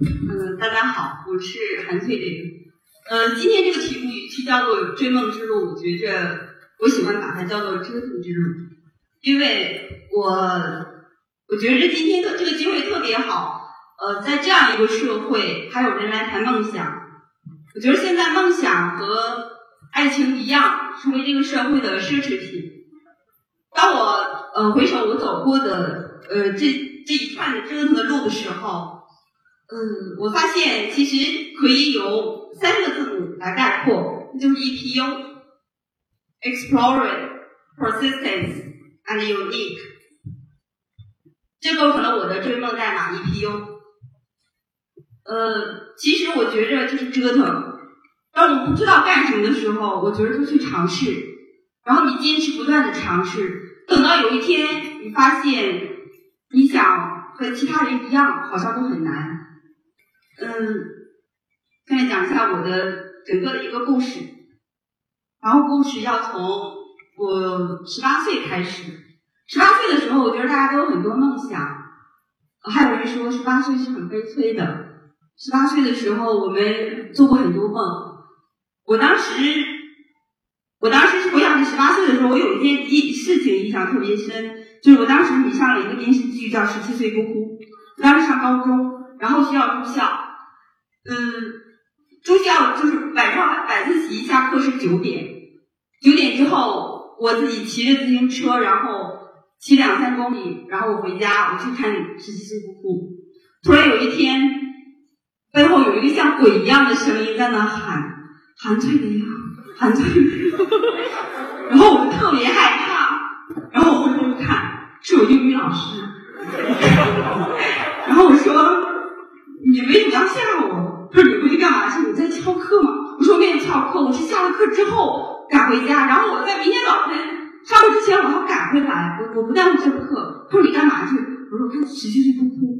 嗯，大家好，我是韩翠玲。呃，今天这个题目与其叫做追梦之路，我觉着我喜欢把它叫做折腾之路，因为我我觉着今天的这个机会特别好。呃，在这样一个社会，还有人来谈梦想，我觉得现在梦想和爱情一样，成为这个社会的奢侈品。当我呃回首我走过的呃这这一串的折腾的路的时候，嗯，我发现其实可以由三个字母来概括，那就是 EPU，Exploring, Persistence and Unique，这构成了我的追梦代码 EPU。呃，其实我觉着就是折腾。当我不知道干什么的时候，我觉得就去尝试，然后你坚持不断的尝试，等到有一天你发现你想和其他人一样，好像都很难。嗯，现在讲一下我的整个的一个故事，然后故事要从我十八岁开始。十八岁的时候，我觉得大家都有很多梦想，还有人说十八岁是很悲催的。十八岁的时候，我们做过很多梦。我当时，我当时是回想起十八岁的时候，我有一件一事情印象特别深，就是我当时迷上了一个电视剧，叫《十七岁不哭》。当时上高中，然后需要住校，嗯，住校就是晚上晚自习下课是九点，九点之后我自己骑着自行车，然后骑两三公里，然后我回家，我去看《十七岁不哭》。突然有一天。背后有一个像鬼一样的声音在那喊：“韩翠玲，韩翠玲。”然后我就特别害怕，然后我回头一看，是我英语老师。然后我说：“你为什么要吓？”他说：“你回去干嘛去？你在翘课吗？”我说：“没有翘课，我是下了课之后赶回家，然后我在明天早晨上课之前我要赶回来，我我不耽误这个课。”他说：“你干嘛去？”我说：“我看十七岁不哭。”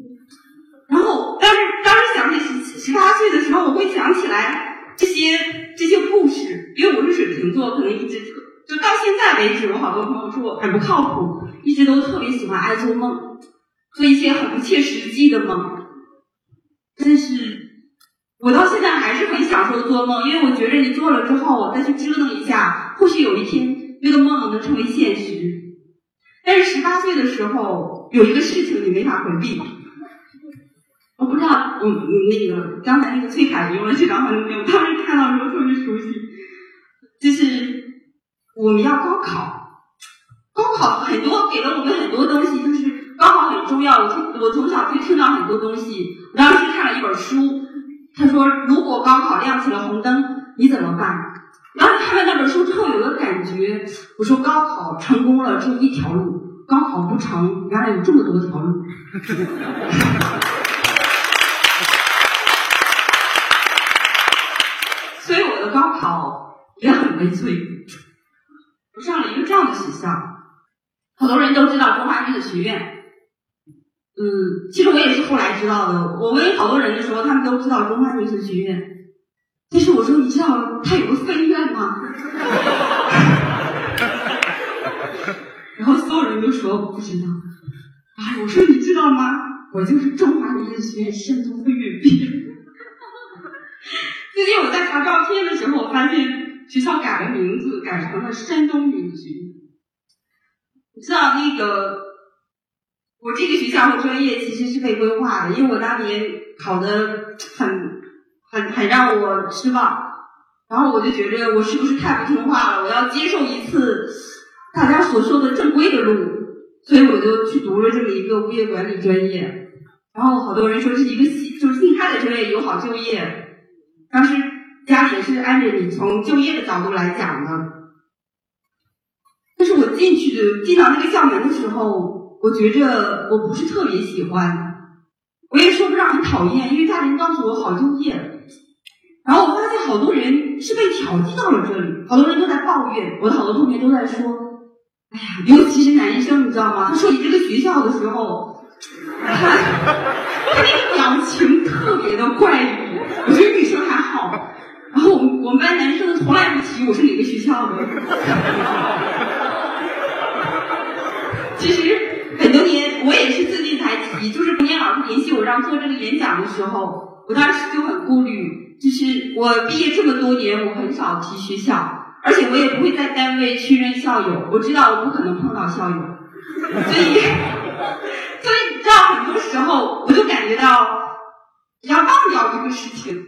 然后，当时当时想起十十八岁的时候，我会想起来这些这些故事，因为我是水瓶座，可能一直就到现在为止，我好多朋友说我很不靠谱，一直都特别喜欢爱做梦，做一些很不切实际的梦。但是，我到现在还是很享受做梦，因为我觉得你做了之后再去折腾一下，或许有一天那个梦能成为现实。但是十八岁的时候有一个事情你没法回避。我不知道，嗯，那个刚才那个崔凯用了这张画没有？当时看到时候特别熟悉，就是我们要高考，高考很多给了我们很多东西，就是高考很重要。我从我从小就听到很多东西。我当时看了一本书，他说如果高考亮起了红灯，你怎么办？然后看完那本书之后，有个感觉，我说高考成功了只有一条路，高考不成，原来有这么多条路。所以我的高考也很悲催，我上了一个这样的学校，很多人都知道中华女子学院。嗯，其实我也是后来知道的。我问好多人的时候，他们都知道中华女子学院。但是我说，你知道它有个分院吗？然后所有人都说不知道。哎，我说你知道吗？我就是中华女子学院山东分院毕业。最近我在查照片的时候，我发现学校改了名字，改成了山东女学院。你知道那个，我这个学校和专业其实是被规划的，因为我当年考的很很很让我失望，然后我就觉得我是不是太不听话了？我要接受一次大家所说的正规的路，所以我就去读了这么一个物业管理专业。然后好多人说是一个新就是新开的专业，友好就业。当时家里是按着你从就业的角度来讲的，但是我进去的进到那个校门的时候，我觉着我不是特别喜欢，我也说不上很讨厌，因为家人告诉我好就业，然后我发现好多人是被调剂到了这里，好多人都在抱怨，我的好多同学都在说，哎呀，尤其是男生，你知道吗？他说你这个学校的时候，他 他那个表情特别的怪异，我觉得女生还。好，然后我们我们班男生从来不提我是哪个学校的。其实也，就是年老师联系我让做这个演讲的时候，我当时就很顾虑，就是我毕业这么多年，我很少提学校，而且我也不会在单位去认校友，我知道我不可能碰到校友，所以，所以你知道，很多时候我就感觉到要忘掉这个事情。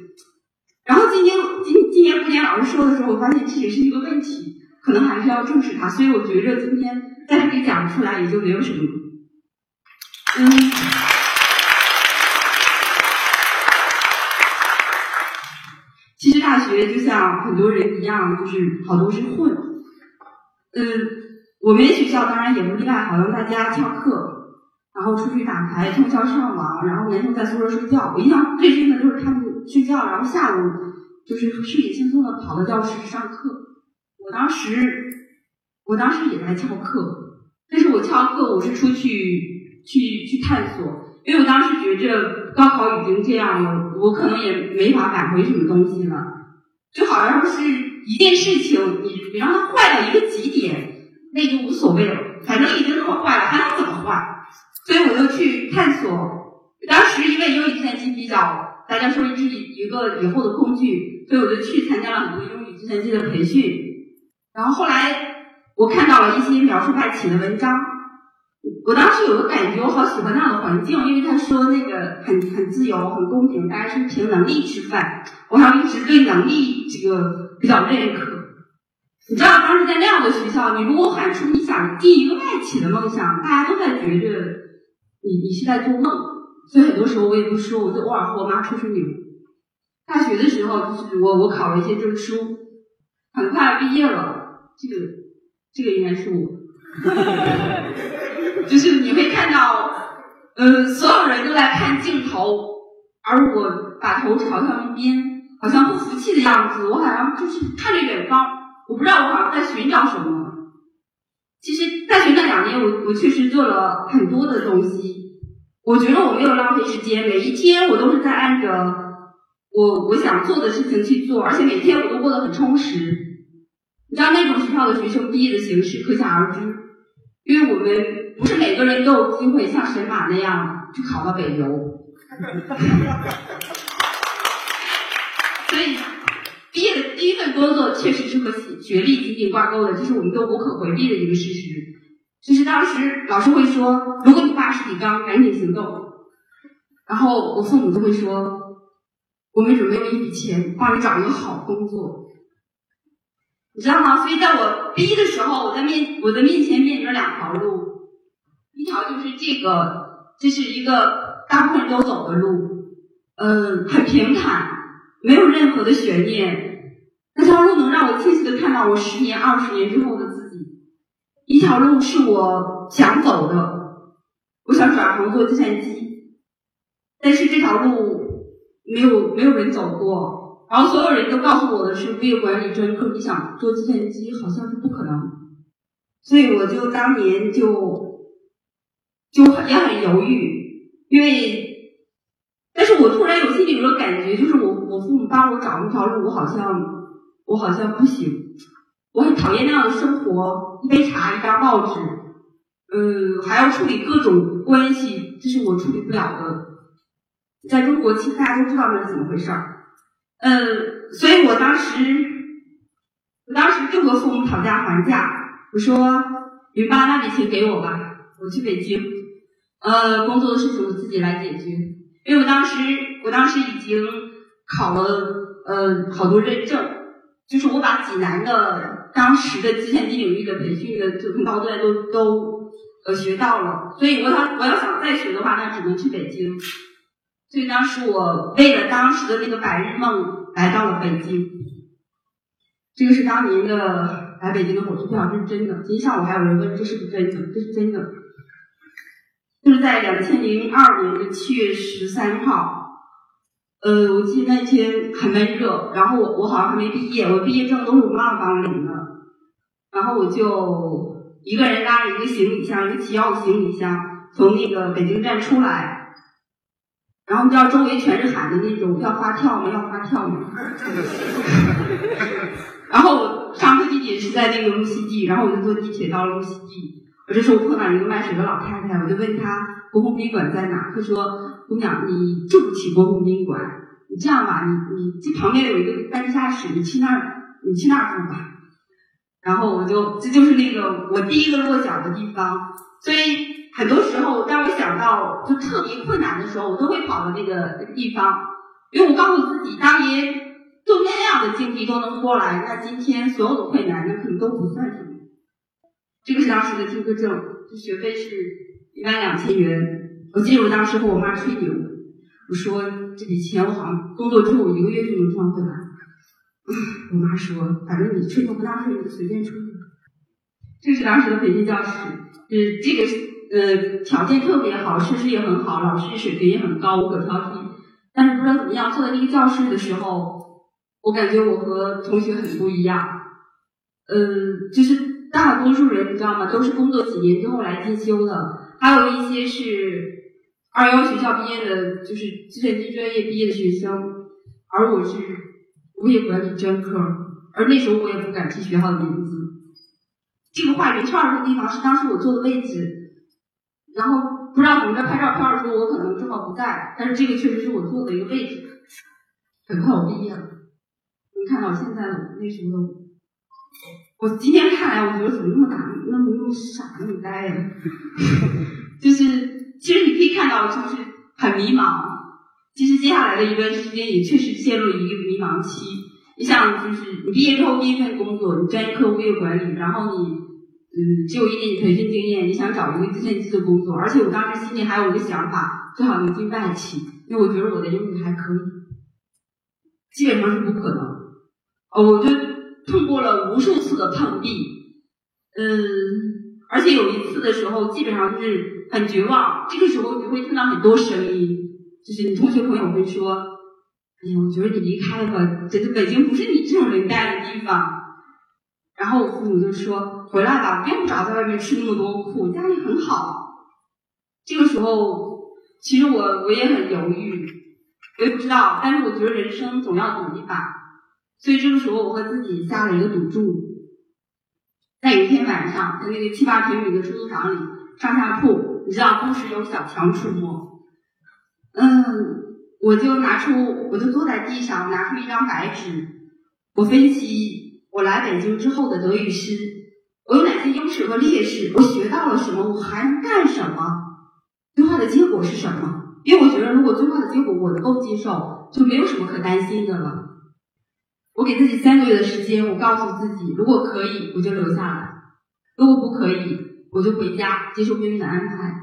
然后今天今今年顾年老师说的时候，我发现这也是一个问题，可能还是要重视它。所以我觉着今天在这里讲出来也就没有什么。嗯，其实大学就像很多人一样，就是好多是混。嗯，我们学校当然也不例外，好像大家翘课，然后出去打牌，通宵上网，然后男生在宿舍睡觉。我印象最深的就是他们。睡觉，然后下午就是睡眼惺忪的跑到教室上课。我当时，我当时也在翘课，但是我翘课我是出去去去探索，因为我当时觉着高考已经这样了，我可能也没法挽回什么东西了。就好像是一件事情，你你让它坏到一个极点，那就无所谓了，反正已经那么坏了，还能怎么坏？所以我就去探索。当时因为英语计算机比较。大家说这是一个以后的工具，所以我就去参加了很多英语计算机的培训。然后后来我看到了一些描述外企的文章，我当时有个感觉，我好喜欢那样的环境，因为他说那个很很自由、很公平，大家是凭能力吃饭。我好像一直对能力这个比较认可。你知道，当时在那样的学校，你如果喊出你想进一个外企的梦想，大家都在觉着你你是在做梦。所以很多时候我也不说，我就偶尔和我妈吹吹牛。大学的时候，就是我我考了一些证书，很快毕业了。这个这个应该是我，就是你会看到，呃，所有人都在看镜头，而我把头朝向一边，好像不服气的样子。我好像就是看着远方，我不知道我好像在寻找什么。其实大学那两年，我我确实做了很多的东西。我觉得我没有浪费时间，每一天我都是在按着我我想做的事情去做，而且每天我都过得很充实。你知道那种学校的学生毕业的形式可想而知，因为我们不是每个人都有机会像神马那样去考到北邮，所以毕业的第一份工作确实是和学历紧紧挂钩的，这是我们都无可回避的一个事实。就是当时老师会说，如果你爸是李刚，赶紧行动。然后我父母就会说，我们准备了一笔钱，帮你找一个好工作。你知道吗？所以在我逼的时候，我在面我的面前面临两条路，一条就是这个，这是一个大部分人都走的路，嗯，很平坦，没有任何的悬念。那条路能让我清晰的看到我十年、二十年之后的自己。一条路是我想走的，我想转行做计算机，但是这条路没有没有人走过，然后所有人都告诉我的是物业管理专科，你想做计算机好像是不可能，所以我就当年就就也很犹豫，因为，但是我突然有心里有个感觉，就是我我父母帮我找那条路，我好像我好像不行。我很讨厌那样的生活，一杯茶，一张报纸，嗯，还要处理各种关系，这是我处理不了的。在中国，其实大家都知道那是怎么回事儿，嗯，所以我当时，我当时就和父母讨价还价，我说：“你们把那笔钱给我吧，我去北京，呃，工作的事情我自己来解决。”因为我当时，我当时已经考了呃好多认证，就是我把济南的。当时的计算机领域的培训的就从高端都都呃学到了，所以我想我要想再学的话，那只能去北京。所以当时我为了当时的那个白日梦来到了北京。这个是当年的来北京的火车票，这是真的。今天上午还有人问这是不是真的，这是真的。就是在两千零二年的七月十三号。呃，我记得那天很闷热，然后我我好像还没毕业，我毕业证都是我妈妈帮我领的，然后我就一个人拉着一个行李箱，一个提腰的行李箱，从那个北京站出来，然后你知道周围全是喊的那种要发票吗？要发票吗？然后我上车地点是在那个木樨地，然后我就坐地铁到了木樨地，我这时候碰到一个卖水的老太太，我就问她国红宾馆在哪，她说。姑娘，你住不起国红宾馆，你这样吧，你你这旁边有一个半地下室，你去那儿，你去那儿住吧。然后我就这就是那个我第一个落脚的地方，所以很多时候当我想到就特别困难的时候，我都会跑到那个地方，因为我告诉自己，当年做那样的境地都能过来，那今天所有的困难那可能都不算什么。这个是当时的听课证，这学费是一万两千元。我记得我当时和我妈吹牛，我说这笔钱我好像工作之后一个月就能赚回来。我妈说，反正你吹牛不大吹，你就随便吹。这是当时的培训教室，呃，这个呃条件特别好，设施也很好，老师水平也很高，无可挑剔。但是不知道怎么样，坐在那个教室的时候，我感觉我和同学很不一样。呃，就是大多数人你知道吗？都是工作几年之后来进修的，还有一些是二幺学校毕业的，就是计算机专业毕业的学生，而我是。物业管理专科，而那时候我也不敢提学校的名字。这个画圆圈儿的地方是当时我坐的位置，然后不知道你们在拍照片的时候，我可能正好不在，但是这个确实是我坐的一个位置。很快我毕业了，你看到现在那时候我，今天看来，我觉得怎么那么大，那么那么傻，那么呆呀？就是，其实你可以看到，就是很迷茫。其实接下来的一段时间也确实陷入一个迷茫期。你像，就是你毕业之后第一份工作，你专业课物业管理，然后你嗯只有一点点培训经验，你想找一个计算机的工作，而且我当时心里还有一个想法，最好能进外企，因为我觉得我的英语还可以。基本上是不可能。哦，我就通过了无数次的碰壁，嗯，而且有一次的时候，基本上就是很绝望。这个时候你会听到很多声音。就是你同学朋友会说：“哎呀，我觉得你离开吧，这这北京不是你这种人待的地方。”然后我父母就说：“回来吧，不用找在外面吃那么多苦，家里很好。”这个时候，其实我我也很犹豫，我也不知道，但是我觉得人生总要赌一把，所以这个时候我和自己下了一个赌注，在有一天晚上，在那个七八平米的出租房里上下铺，你知道，不时有小强出没。嗯，我就拿出，我就坐在地上，拿出一张白纸，我分析我来北京之后的德语师，我有哪些优势和劣势，我学到了什么，我还能干什么？最坏的结果是什么？因为我觉得，如果最坏的结果我能够接受，就没有什么可担心的了。我给自己三个月的时间，我告诉自己，如果可以，我就留下来；如果不可以，我就回家接受命运的安排。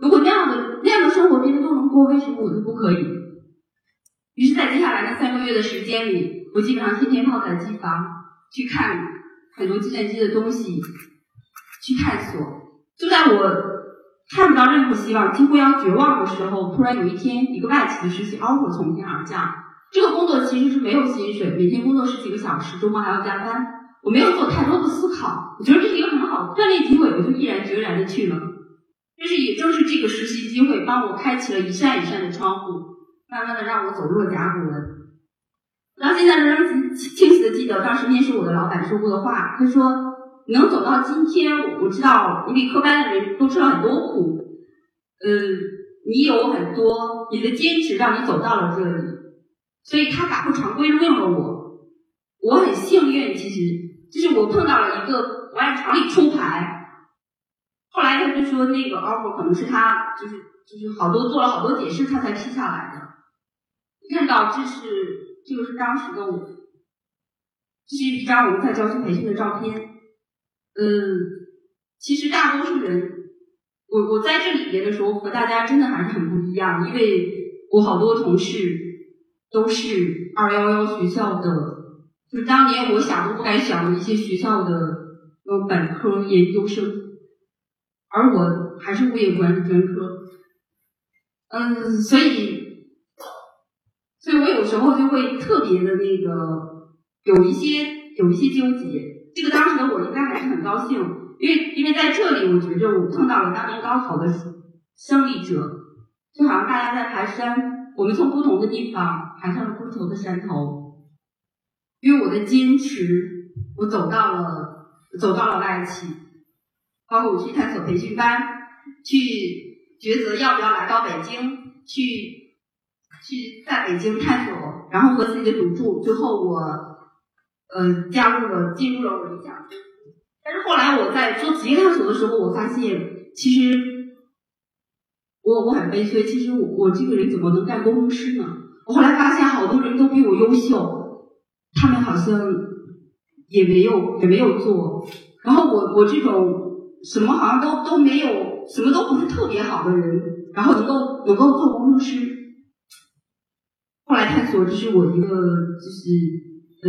如果那样的那样的生活别人都能过，为什么我就不可以？于是，在接下来的三个月的时间里，我基本上天天泡在机房，去看很多计算机的东西，去探索。就在我看不到任何希望、几乎要绝望的时候，突然有一天，一个外企的实习 offer 从天而降。这个工作其实是没有薪水，每天工作十几个小时，周末还要加班。我没有做太多的思考，我觉得这是一个很好的锻炼机会，我就毅然决然的去了。但是也正是这个实习机会，帮我开启了一扇一扇的窗户，慢慢的让我走入了甲骨文。到现在仍然清清晰的记得当时面试我的老板说过的话，他说：“能走到今天，我知道你比科班的人都吃了很多苦，呃，你有很多你的坚持让你走到了这里，所以他打破常规录用了我。我很幸运，其实就是我碰到了一个不按常理出牌。”后来他就说，那个 offer 可能是他就是就是好多做了好多解释，他才批下来的。看到这是这个是当时的我，这是一张我们在教师培训的照片。嗯，其实大多数人，我我在这里边的时候和大家真的还是很不一样，因为我好多同事都是二幺幺学校的，就是当年我想都不敢想的一些学校的呃本科研究生。而我还是物业管理专科，嗯，所以，所以我有时候就会特别的那个有一些有一些纠结。这个当时的我应该还是很高兴，因为因为在这里，我觉着我碰到了当年高考的胜利者，就好像大家在爬山，我们从不同的地方爬上了不同的山头，因为我的坚持，我走到了走到了外企。包括我去探索培训班，去抉择要不要来到北京，去去在北京探索，然后和自己的赌注，最后我呃加入了进入了我理想。但是后来我在做职业探索的时候，我发现其实我我很悲催，其实我我这个人怎么能干工程师呢？我后来发现好多人都比我优秀，他们好像也没有也没有做，然后我我这种什么好像都都没有，什么都不是特别好的人，然后能够能够做工程师。后来探索，这是我一个就是呃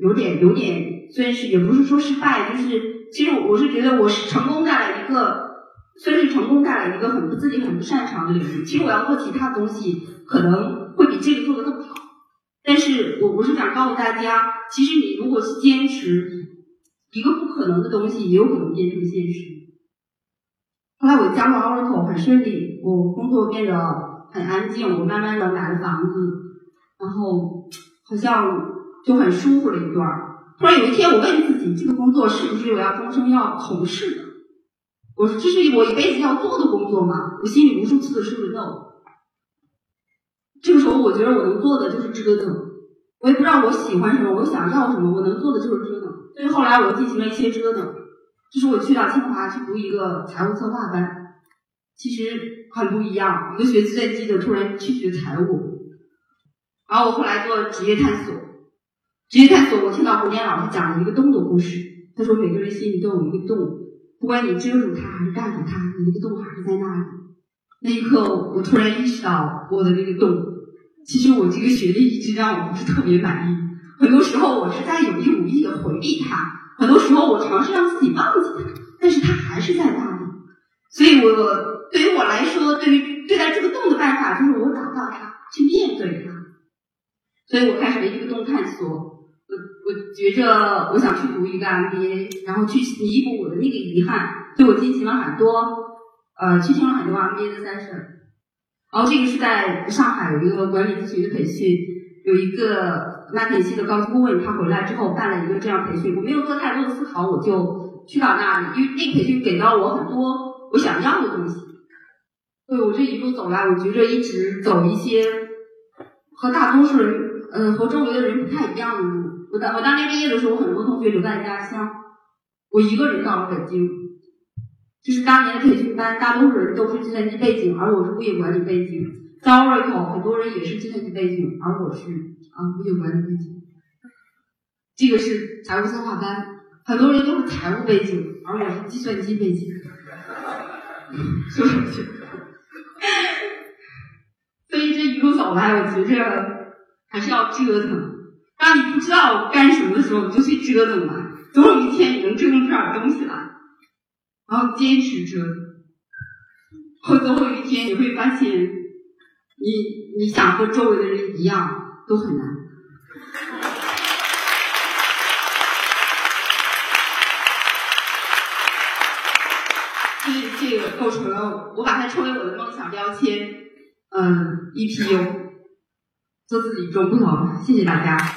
有点有点，虽然是也不是说失败，就是其实我我是觉得我是成功在了一个，虽然是成功在了一个很不自己很不擅长的领域。其实我要做其他东西，可能会比这个做的更好。但是我我是想告诉大家，其实你如果是坚持一个不可能的东西，也有可能变成现实。后来我加入 Oracle 很顺利，我工作变得。很安静，我慢慢的买了房子，然后好像就很舒服了一段儿。突然有一天，我问自己，这个工作是不是我要终生要从事的？我说这是我一辈子要做的工作吗？我心里无数次的说着 no。这个时候，我觉得我能做的就是折腾。我也不知道我喜欢什么，我想要什么，我能做的就是折腾。所以后来我进行了一些折腾，就是我去到清华去读一个财务策划班。其实很不一样，一个学计算机的突然去学财务，然后我后来做职业探索，职业探索我听到胡坚老师讲了一个洞的故事，他说每个人心里都有一个洞，不管你遮住它还是盖住它，你那个洞还是在那里。那一刻我突然意识到我的那个洞，其实我这个学历一直让我不是特别满意，很多时候我是在有意无意的回避它，很多时候我尝试让自己忘记它，但是它还是在那里，所以我。对于我来说，对于对待这个洞的办法，就是我找到它，去面对它。所以我开始了一个动探索。我我觉着我想去读一个 MBA，然后去弥补我的那个遗憾。所以我进行了很多呃，去听了很多 MBA 的筛选。然后这个是在上海有一个管理咨询的培训，有一个麦肯锡的高级顾问，他回来之后办了一个这样培训。我没有做太多的思考，我就去到那里，因为那个培训给到我很多我想要的东西。对我这一路走来，我觉着一直走一些和大多数人，呃，和周围的人不太一样。我当我当年毕业的时候，我很多同学留在家乡，我一个人到了北京。就是当年的培训班，大多数人都是计算机背景，而我是物业管理背景。在 Oracle，很多人也是计算机背景，而我是啊物业管理背景。这个是财务策划班，很多人都是财务背景，而我是计算机背景。说上去。所以这一路走来，我觉着还是要折腾。当你不知道干什么的时候，你就去折腾吧，总有一天你能折腾出点东西来。然后坚持折腾，后总有一天你会发现，你你想和周围的人一样都很难。这这个构成了，我把它称为我的梦想标签。嗯，EPU，做自己与众不同。谢谢大家。